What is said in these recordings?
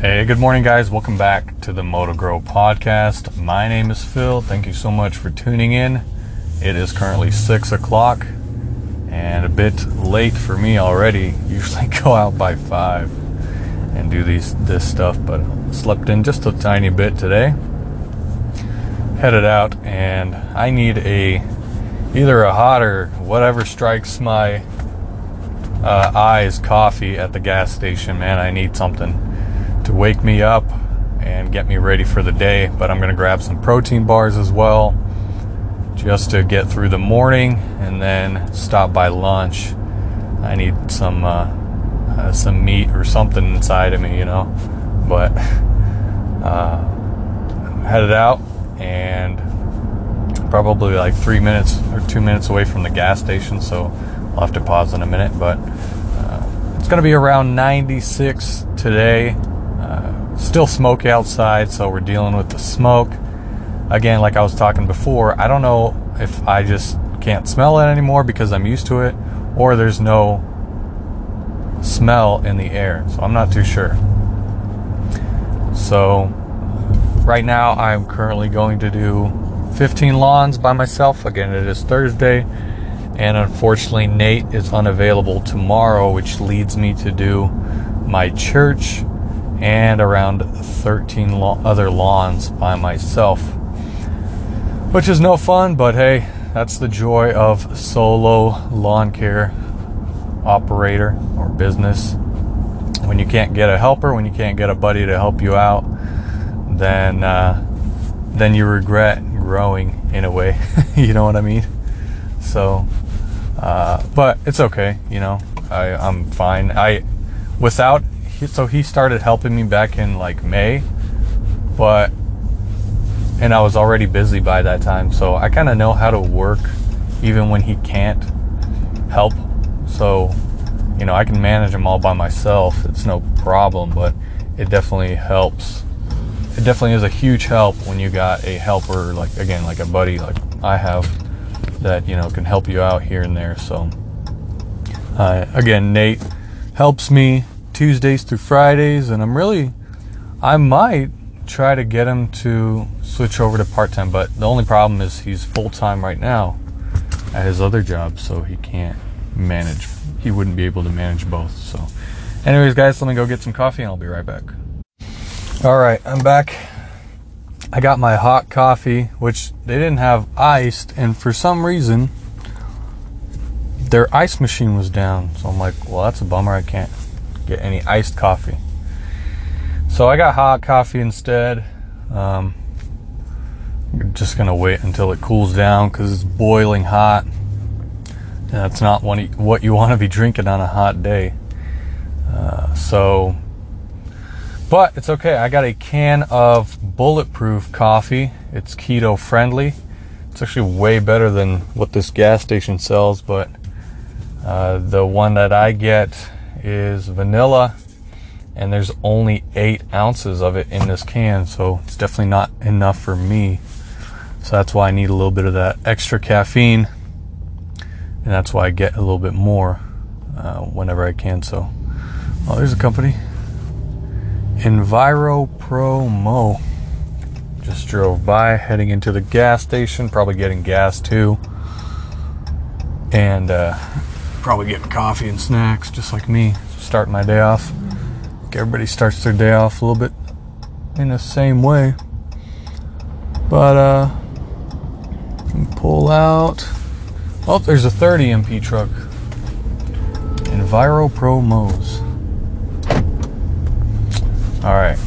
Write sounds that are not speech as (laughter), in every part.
Hey, good morning, guys. Welcome back to the Moto Grow podcast. My name is Phil. Thank you so much for tuning in. It is currently six o'clock and a bit late for me already. (laughs) Usually go out by five and do these this stuff, but slept in just a tiny bit today. Headed out, and I need a either a hot or whatever strikes my uh, eyes coffee at the gas station. Man, I need something to wake me up and get me ready for the day. But I'm going to grab some protein bars as well just to get through the morning and then stop by lunch. I need some uh, uh, some meat or something inside of me, you know. But (laughs) uh, headed out and probably like three minutes or two minutes away from the gas station, so I'll have to pause in a minute. But uh, it's going to be around 96 today. Uh, still smoky outside, so we're dealing with the smoke. Again, like I was talking before, I don't know if I just can't smell it anymore because I'm used to it, or there's no smell in the air. So I'm not too sure. So right now, I'm currently going to do 15 lawns by myself. Again, it is Thursday, and unfortunately, Nate is unavailable tomorrow, which leads me to do my church and around 13 other lawns by myself. Which is no fun, but hey, that's the joy of solo lawn care operator or business. When you can't get a helper, when you can't get a buddy to help you out, then uh, then you regret growing in a way. (laughs) you know what I mean? So, uh, but it's okay. You know, I, I'm fine. I without so he started helping me back in like May, but and I was already busy by that time, so I kind of know how to work even when he can't help. So, you know, I can manage them all by myself. It's no problem, but it definitely helps. It definitely is a huge help when you got a helper, like again, like a buddy, like I have, that you know can help you out here and there. So, uh, again, Nate helps me Tuesdays through Fridays, and I'm really, I might try to get him to switch over to part time, but the only problem is he's full time right now at his other job, so he can't manage. He wouldn't be able to manage both. So, anyways, guys, let me go get some coffee and I'll be right back. All right, I'm back. I got my hot coffee, which they didn't have iced, and for some reason, their ice machine was down. So I'm like, well, that's a bummer. I can't get any iced coffee. So I got hot coffee instead. Um, I'm just gonna wait until it cools down because it's boiling hot. And that's not what you want to be drinking on a hot day. Uh, so, but it's okay. I got a can of bulletproof coffee. It's keto friendly. It's actually way better than what this gas station sells, but uh, the one that I get is vanilla, and there's only eight ounces of it in this can, so it's definitely not enough for me. So that's why I need a little bit of that extra caffeine, and that's why I get a little bit more uh, whenever I can. So, oh, there's a company, Enviro Pro Mo. Just drove by, heading into the gas station, probably getting gas too, and. Uh, probably getting coffee and snacks just like me, starting my day off. everybody starts their day off a little bit in the same way. But, uh, pull out. Oh, there's a 30 MP truck. Enviro Pro Mos. Alright.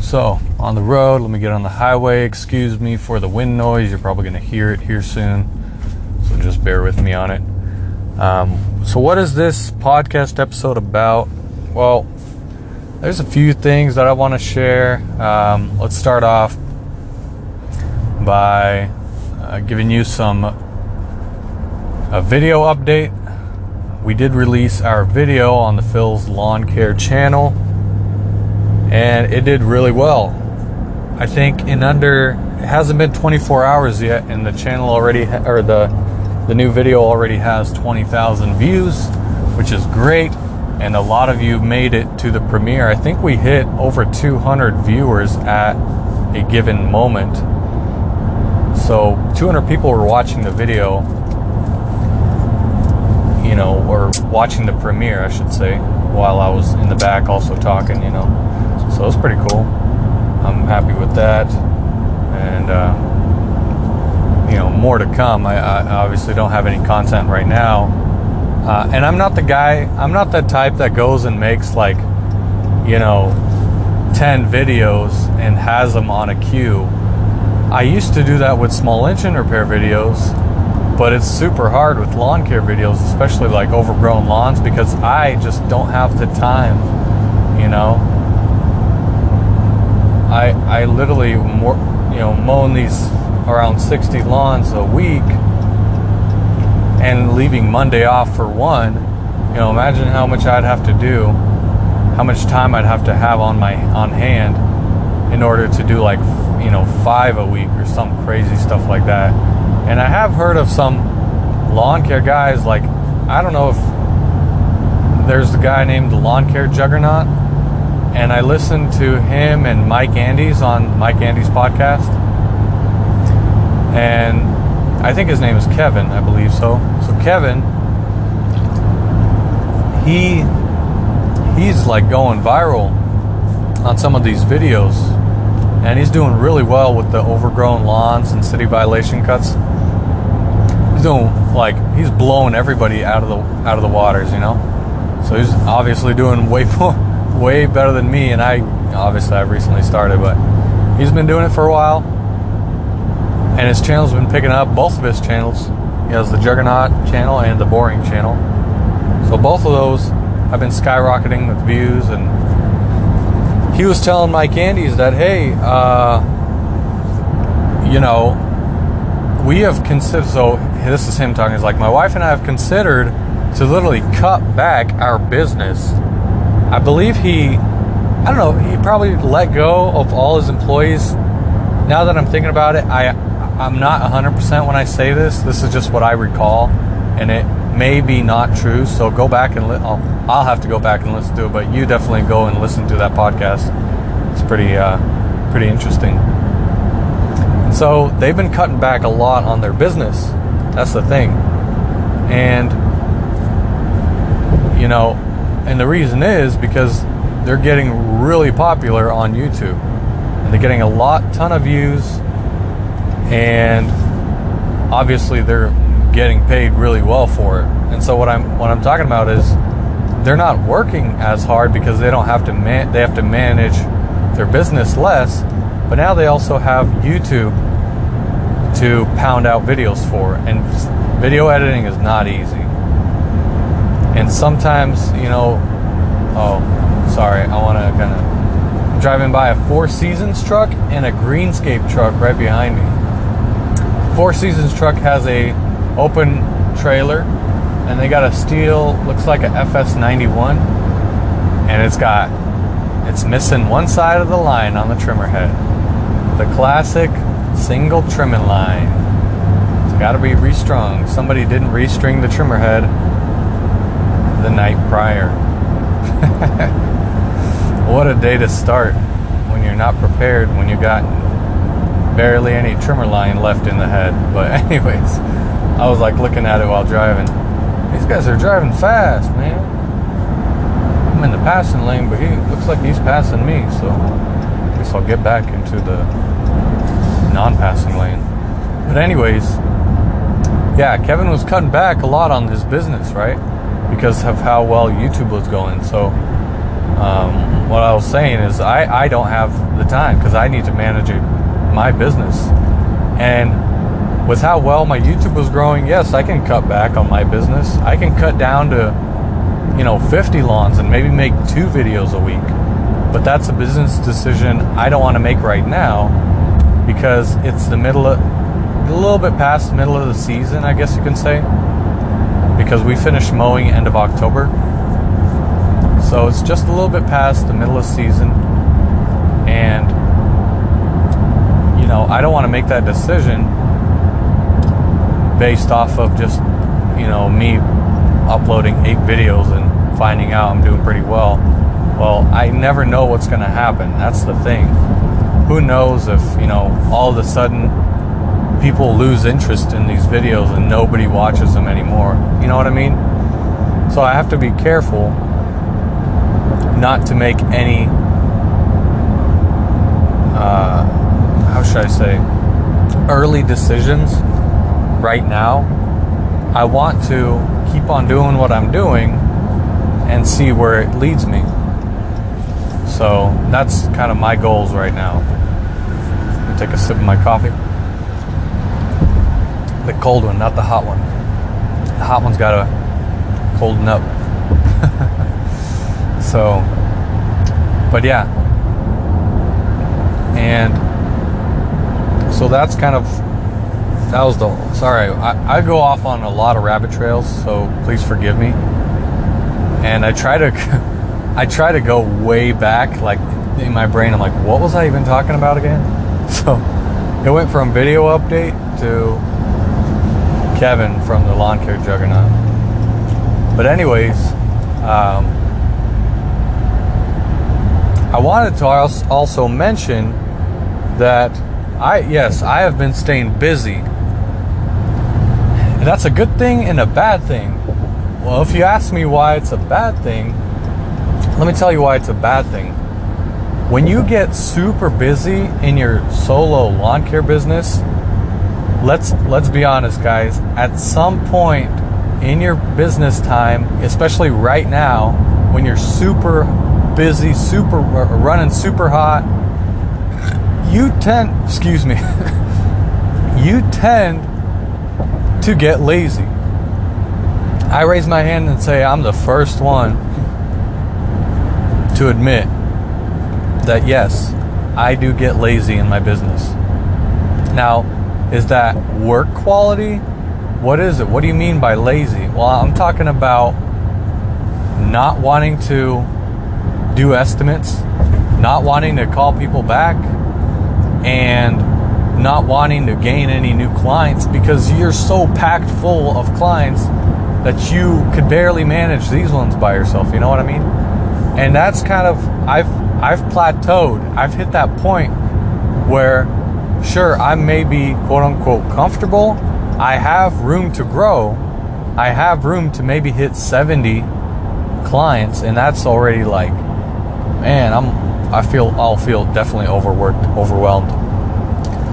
So, on the road, let me get on the highway. Excuse me for the wind noise. You're probably going to hear it here soon. So just bear with me on it. Um, so, what is this podcast episode about? Well, there's a few things that I want to share. Um, let's start off by uh, giving you some a video update. We did release our video on the Phil's Lawn Care channel, and it did really well. I think in under it hasn't been 24 hours yet, and the channel already ha- or the the new video already has 20,000 views, which is great. and a lot of you made it to the premiere. I think we hit over 200 viewers at a given moment. So 200 people were watching the video, you know, or watching the premiere, I should say, while I was in the back also talking, you know. So it was pretty cool. I'm happy with that. And, uh, you know, more to come. I, I obviously don't have any content right now uh, and I'm not the guy, I'm not that type that goes and makes like, you know, 10 videos and has them on a queue. I used to do that with small engine repair videos, but it's super hard with lawn care videos, especially like overgrown lawns, because I just don't have the time, you know. I, I literally, more, you know, mowing these around 60 lawns a week and leaving Monday off for one, you know, imagine how much I'd have to do, how much time I'd have to have on my on hand in order to do like, you know, five a week or some crazy stuff like that. And I have heard of some lawn care guys like I don't know if there's a guy named Lawn Care Juggernaut, and I listened to him and Mike Andes on Mike Andes' podcast, and I think his name is Kevin, I believe so. So Kevin, he he's like going viral on some of these videos, and he's doing really well with the overgrown lawns and city violation cuts. He's doing like he's blowing everybody out of the out of the waters, you know. So he's obviously doing (laughs) way more, way better than me, and I obviously I've recently started, but he's been doing it for a while and his channel's been picking up both of his channels. He has the Juggernaut channel and the Boring channel. So both of those have been skyrocketing with views. And he was telling Mike Andes that, hey, uh, you know, we have considered. So this is him talking. He's like, my wife and I have considered to literally cut back our business. I believe he, I don't know, he probably let go of all his employees. Now that I'm thinking about it, I I'm not 100% when I say this. This is just what I recall, and it may be not true. So go back and li- I'll, I'll have to go back and listen to it. But you definitely go and listen to that podcast. It's pretty uh, pretty interesting. And So they've been cutting back a lot on their business. That's the thing, and you know, and the reason is because they're getting really popular on YouTube, and they're getting a lot ton of views and obviously they're getting paid really well for it. And so what I'm what I'm talking about is they're not working as hard because they don't have to man, they have to manage their business less, but now they also have YouTube to pound out videos for and video editing is not easy. And sometimes, you know, oh, sorry, I want to kind of driving by a Four Seasons truck and a Greenscape truck right behind me. Four Seasons truck has a open trailer, and they got a Stihl, looks like a FS91, and it's got, it's missing one side of the line on the trimmer head. The classic single trimming line. It's got to be restrung. Somebody didn't restring the trimmer head the night prior. (laughs) what a day to start when you're not prepared, when you got barely any trimmer line left in the head. But (laughs) anyways, I was like looking at it while driving. These guys are driving fast, man. I'm in the passing lane, but he looks like he's passing me, so I guess I'll get back into the non-passing lane. But anyways, yeah, Kevin was cutting back a lot on his business, right? Because of how well YouTube was going. So um, what I was saying is I, I don't have the time because I need to manage it my business. And with how well my YouTube was growing, yes, I can cut back on my business. I can cut down to, you know, 50 lawns and maybe make two videos a week. But that's a business decision I don't want to make right now because it's the middle of, a little bit past the middle of the season, I guess you can say. Because we finished mowing end of October. So it's just a little bit past the middle of season. And know, I don't want to make that decision based off of just, you know, me uploading eight videos and finding out I'm doing pretty well. Well, I never know what's going to happen. That's the thing. Who knows if, you know, all of a sudden people lose interest in these videos and nobody watches them anymore. You know what I mean? So I have to be careful not to make any, uh, should I say, early decisions right now. I want to keep on doing what I'm doing and see where it leads me. So that's kind of my goals right now. Take a sip of my coffee. The cold one, not the hot one. The hot one's got to colden up. (laughs) so, but yeah. And so that's kind of that was the sorry I, I go off on a lot of rabbit trails so please forgive me. And i try to (laughs) i try to go way back like in my brain i'm like what was i even talking about again? (laughs) So it went from video update to kevin from the lawn care juggernaut. But anyways um, i wanted to also mention that I yes, I have been staying busy. And that's a good thing and a bad thing. Well, if you ask me why it's a bad thing, let me tell you why it's a bad thing. When you get super busy in your solo lawn care business, let's let's be honest guys, at some point in your business time, especially right now when you're super busy, super running super hot, you tend, excuse me, (laughs) you tend to get lazy. I raise my hand and say I'm the first one to admit that yes, I do get lazy in my business. Now, is that work quality? What is it? What do you mean by lazy? Well, I'm talking about not wanting to do estimates, not wanting to call people back, and not wanting to gain any new clients because you're so packed full of clients that you could barely manage these ones by yourself. You know what I mean? And that's kind of I've I've plateaued. I've hit that point where sure I may be quote unquote comfortable. I have room to grow. I have room to maybe hit 70 clients and that's already like man, I'm I feel I'll feel definitely overworked, overwhelmed.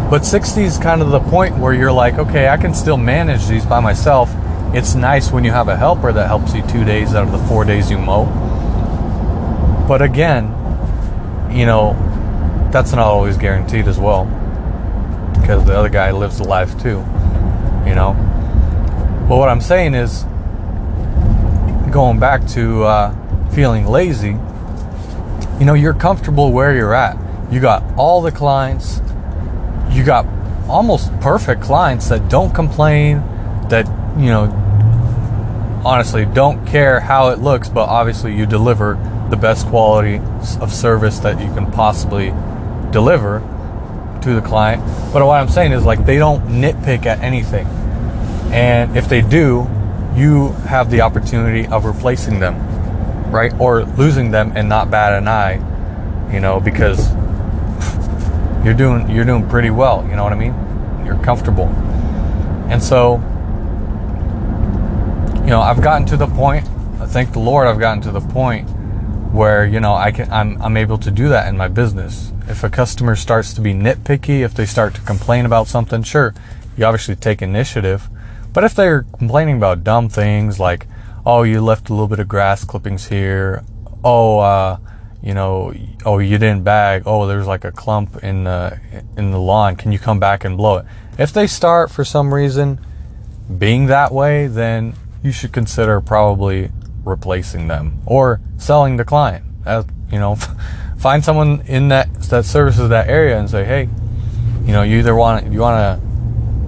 But 60 is kind of the point where you're like, okay, I can still manage these by myself. It's nice when you have a helper that helps you two days out of the four days you mow. But again, you know, that's not always guaranteed as well. Because the other guy lives the life too, you know. But what I'm saying is, going back to uh, feeling lazy, you know, you're comfortable where you're at. You got all the clients, you got almost perfect clients that don't complain, that, you know, honestly don't care how it looks, but obviously you deliver the best quality of service that you can possibly deliver to the client. But what I'm saying is like they don't nitpick at anything. And if they do, you have the opportunity of replacing them right? Or losing them and not bat an eye, you know, because you're doing you're doing pretty well. You know what I mean? You're comfortable, and so you know I've gotten to the point. I thank the Lord, I've gotten to the point where you know I can I'm I'm able to do that in my business. If a customer starts to be nitpicky, if they start to complain about something, sure, you obviously take initiative. But if they're complaining about dumb things like oh, you left a little bit of grass clippings here. Oh, uh, you know, oh, you didn't bag. Oh, there's like a clump in the in the lawn. Can you come back and blow it? If they start for some reason being that way, then you should consider probably replacing them or selling the client. As, you know, (laughs) find someone in that that services that area and say, hey, you know, you either want you want to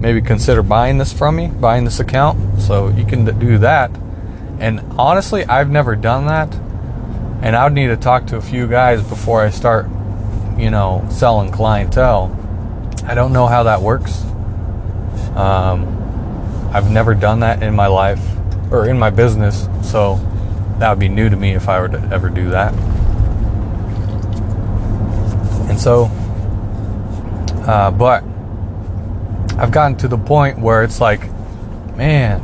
maybe consider buying this from me, buying this account, so you can do that and honestly, I've never done that. And I would need to talk to a few guys before I start, you know, selling clientele. I don't know how that works. Um, I've never done that in my life or in my business. So that would be new to me if I were to ever do that. And so, uh, but I've gotten to the point where it's like, man,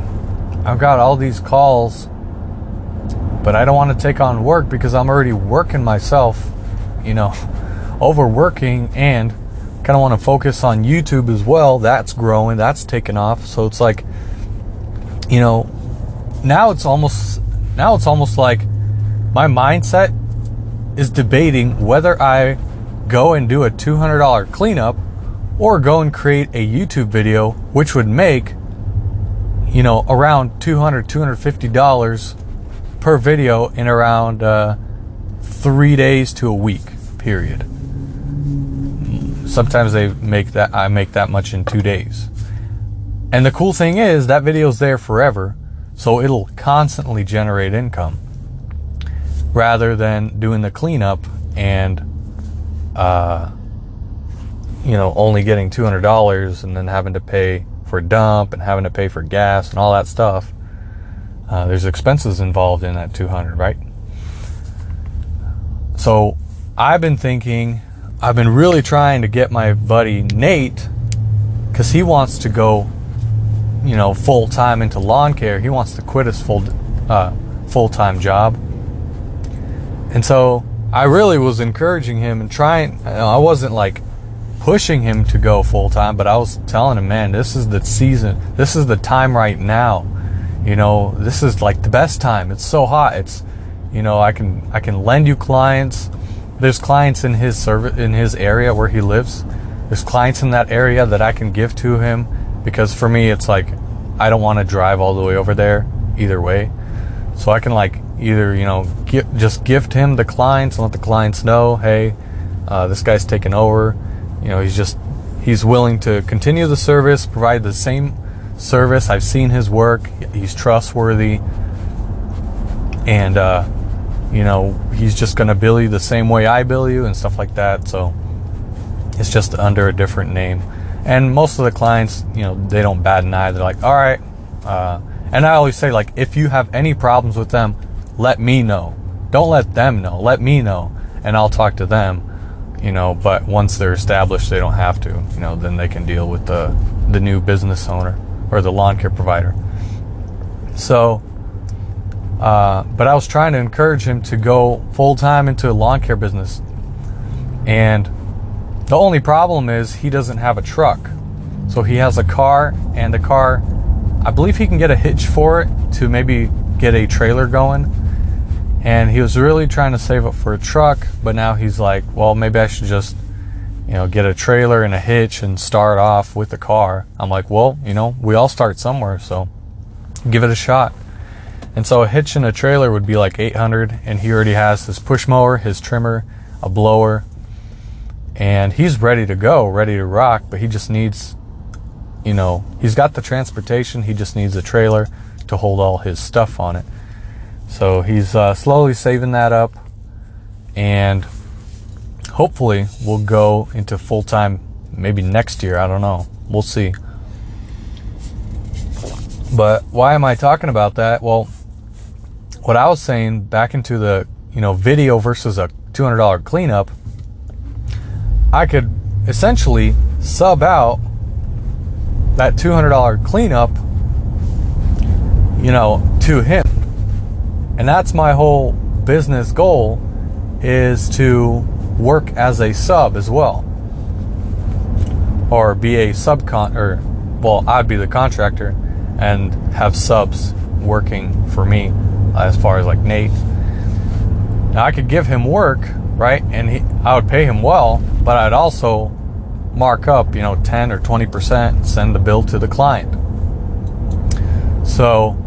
I've got all these calls, but I don't want to take on work because I'm already working myself, you know, (laughs) overworking and kind of want to focus on YouTube as well. That's growing, that's taking off. So it's like, you know, now it's almost now it's almost like my mindset is debating whether I go and do a $200 cleanup or go and create a YouTube video which would make you know around 200 $250 per video in around uh, 3 days to a week period. Sometimes they make that I make that much in 2 days. And the cool thing is that video's there forever so it'll constantly generate income rather than doing the cleanup and, uh, you know, only getting $200 and then having to pay for dump and having to pay for gas and all that stuff. Uh, there's expenses involved in that 200, right? So I've been thinking, I've been really trying to get my buddy Nate, because he wants to go you know, full time into lawn care. He wants to quit his full uh, full time job, and so I really was encouraging him and trying. I wasn't like pushing him to go full time, but I was telling him, man, this is the season. This is the time right now. You know, this is like the best time. It's so hot. It's, you know, I can I can lend you clients. There's clients in his service in his area where he lives. There's clients in that area that I can give to him because for me it's like I don't want to drive all the way over there either way. So I can like either you know get, just gift him the clients and let the clients know, hey, uh, this guy's taking over. You know, he's just he's willing to continue the service, provide the same service. I've seen his work. He's trustworthy, and uh, you know he's just going to bill you the same way I bill you and stuff like that. So it's just under a different name. And most of the clients, you know, they don't bat an eye. They're like, all right. Uh, and I always say, like, if you have any problems with them, let me know. Don't let them know. Let me know, and I'll talk to them. You know, but once they're established, they don't have to. You know, then they can deal with the the new business owner or the lawn care provider. So, uh, but I was trying to encourage him to go full time into a lawn care business, and the only problem is he doesn't have a truck. So he has a car, and the car, I believe he can get a hitch for it to maybe get a trailer going. And he was really trying to save up for a truck, but now he's like, well, maybe I should just, you know, get a trailer and a hitch and start off with the car. I'm like, well, you know, we all start somewhere, so give it a shot. And so a hitch and a trailer would be like 800, and he already has his push mower, his trimmer, a blower, and he's ready to go, ready to rock, but he just needs, you know, he's got the transportation, he just needs a trailer to hold all his stuff on it. So he's uh, slowly saving that up, and hopefully we'll go into full time maybe next year. I don't know. We'll see. But why am I talking about that? Well, what I was saying back into the you know video versus a $200 cleanup I could essentially sub out that $200 cleanup, you know, to him. And that's my whole business goal is to work as a sub as well. Or be a subcon or well, I'd be the contractor and have subs working for me as far as like Nate. Now I could give him work right? And he, I would pay him well, but I'd also mark up, you know, 10 or 20% and send the bill to the client. So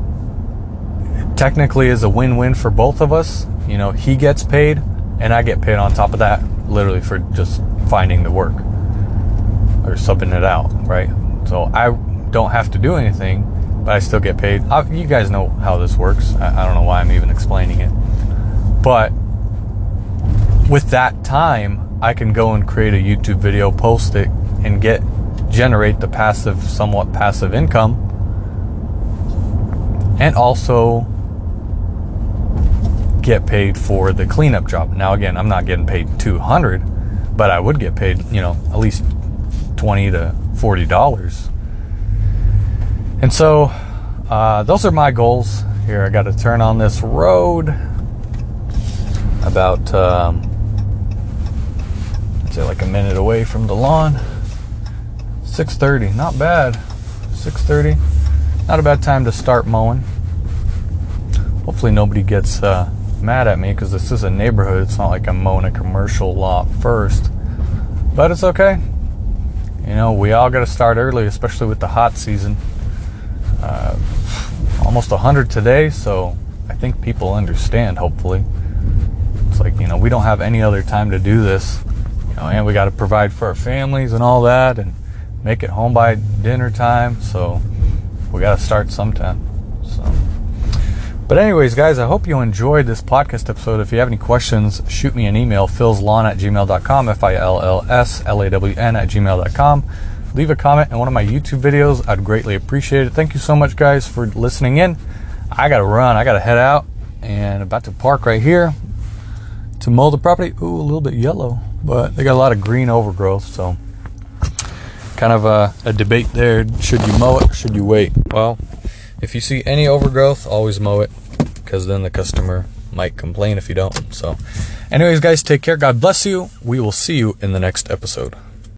technically is a win-win for both of us. You know, he gets paid and I get paid on top of that, literally for just finding the work or subbing it out, right? So I don't have to do anything, but I still get paid. I, you guys know how this works. I, I don't know why I'm even explaining it. But with that time, I can go and create a YouTube video, post it, and get generate the passive, somewhat passive income, and also get paid for the cleanup job. Now, again, I'm not getting paid 200, but I would get paid, you know, at least 20 to 40 dollars. And so, uh, those are my goals. Here, I got to turn on this road about, um, say, like a minute away from the lawn. 6:30, not bad. 6:30, not a bad time to start mowing. Hopefully, nobody gets uh, mad at me because this is a neighborhood. It's not like I'm mowing a commercial lot first, but it's okay. You know, we all got to start early, especially with the hot season. Uh, almost 100 today, so I think people understand, hopefully. It's like, you know, we don't have any other time to do this, you know, and we got to provide for our families and all that and make it home by dinner time, so we got to start sometime. But anyways, guys, I hope you enjoyed this podcast episode. If you have any questions, shoot me an email, philslawn at gmail.com, F-I-L-L-S-L-A-W-N at gmail.com. Leave a comment in one of my YouTube videos. I'd greatly appreciate it. Thank you so much, guys, for listening in. I got to run. I got to head out and about to park right here to mow the property. Ooh, a little bit yellow, but they got a lot of green overgrowth, so kind of a, a debate there. Should you mow it? Should you wait? Well, if you see any overgrowth, always mow it because then the customer might complain if you don't. So, anyways, guys, take care. God bless you. We will see you in the next episode.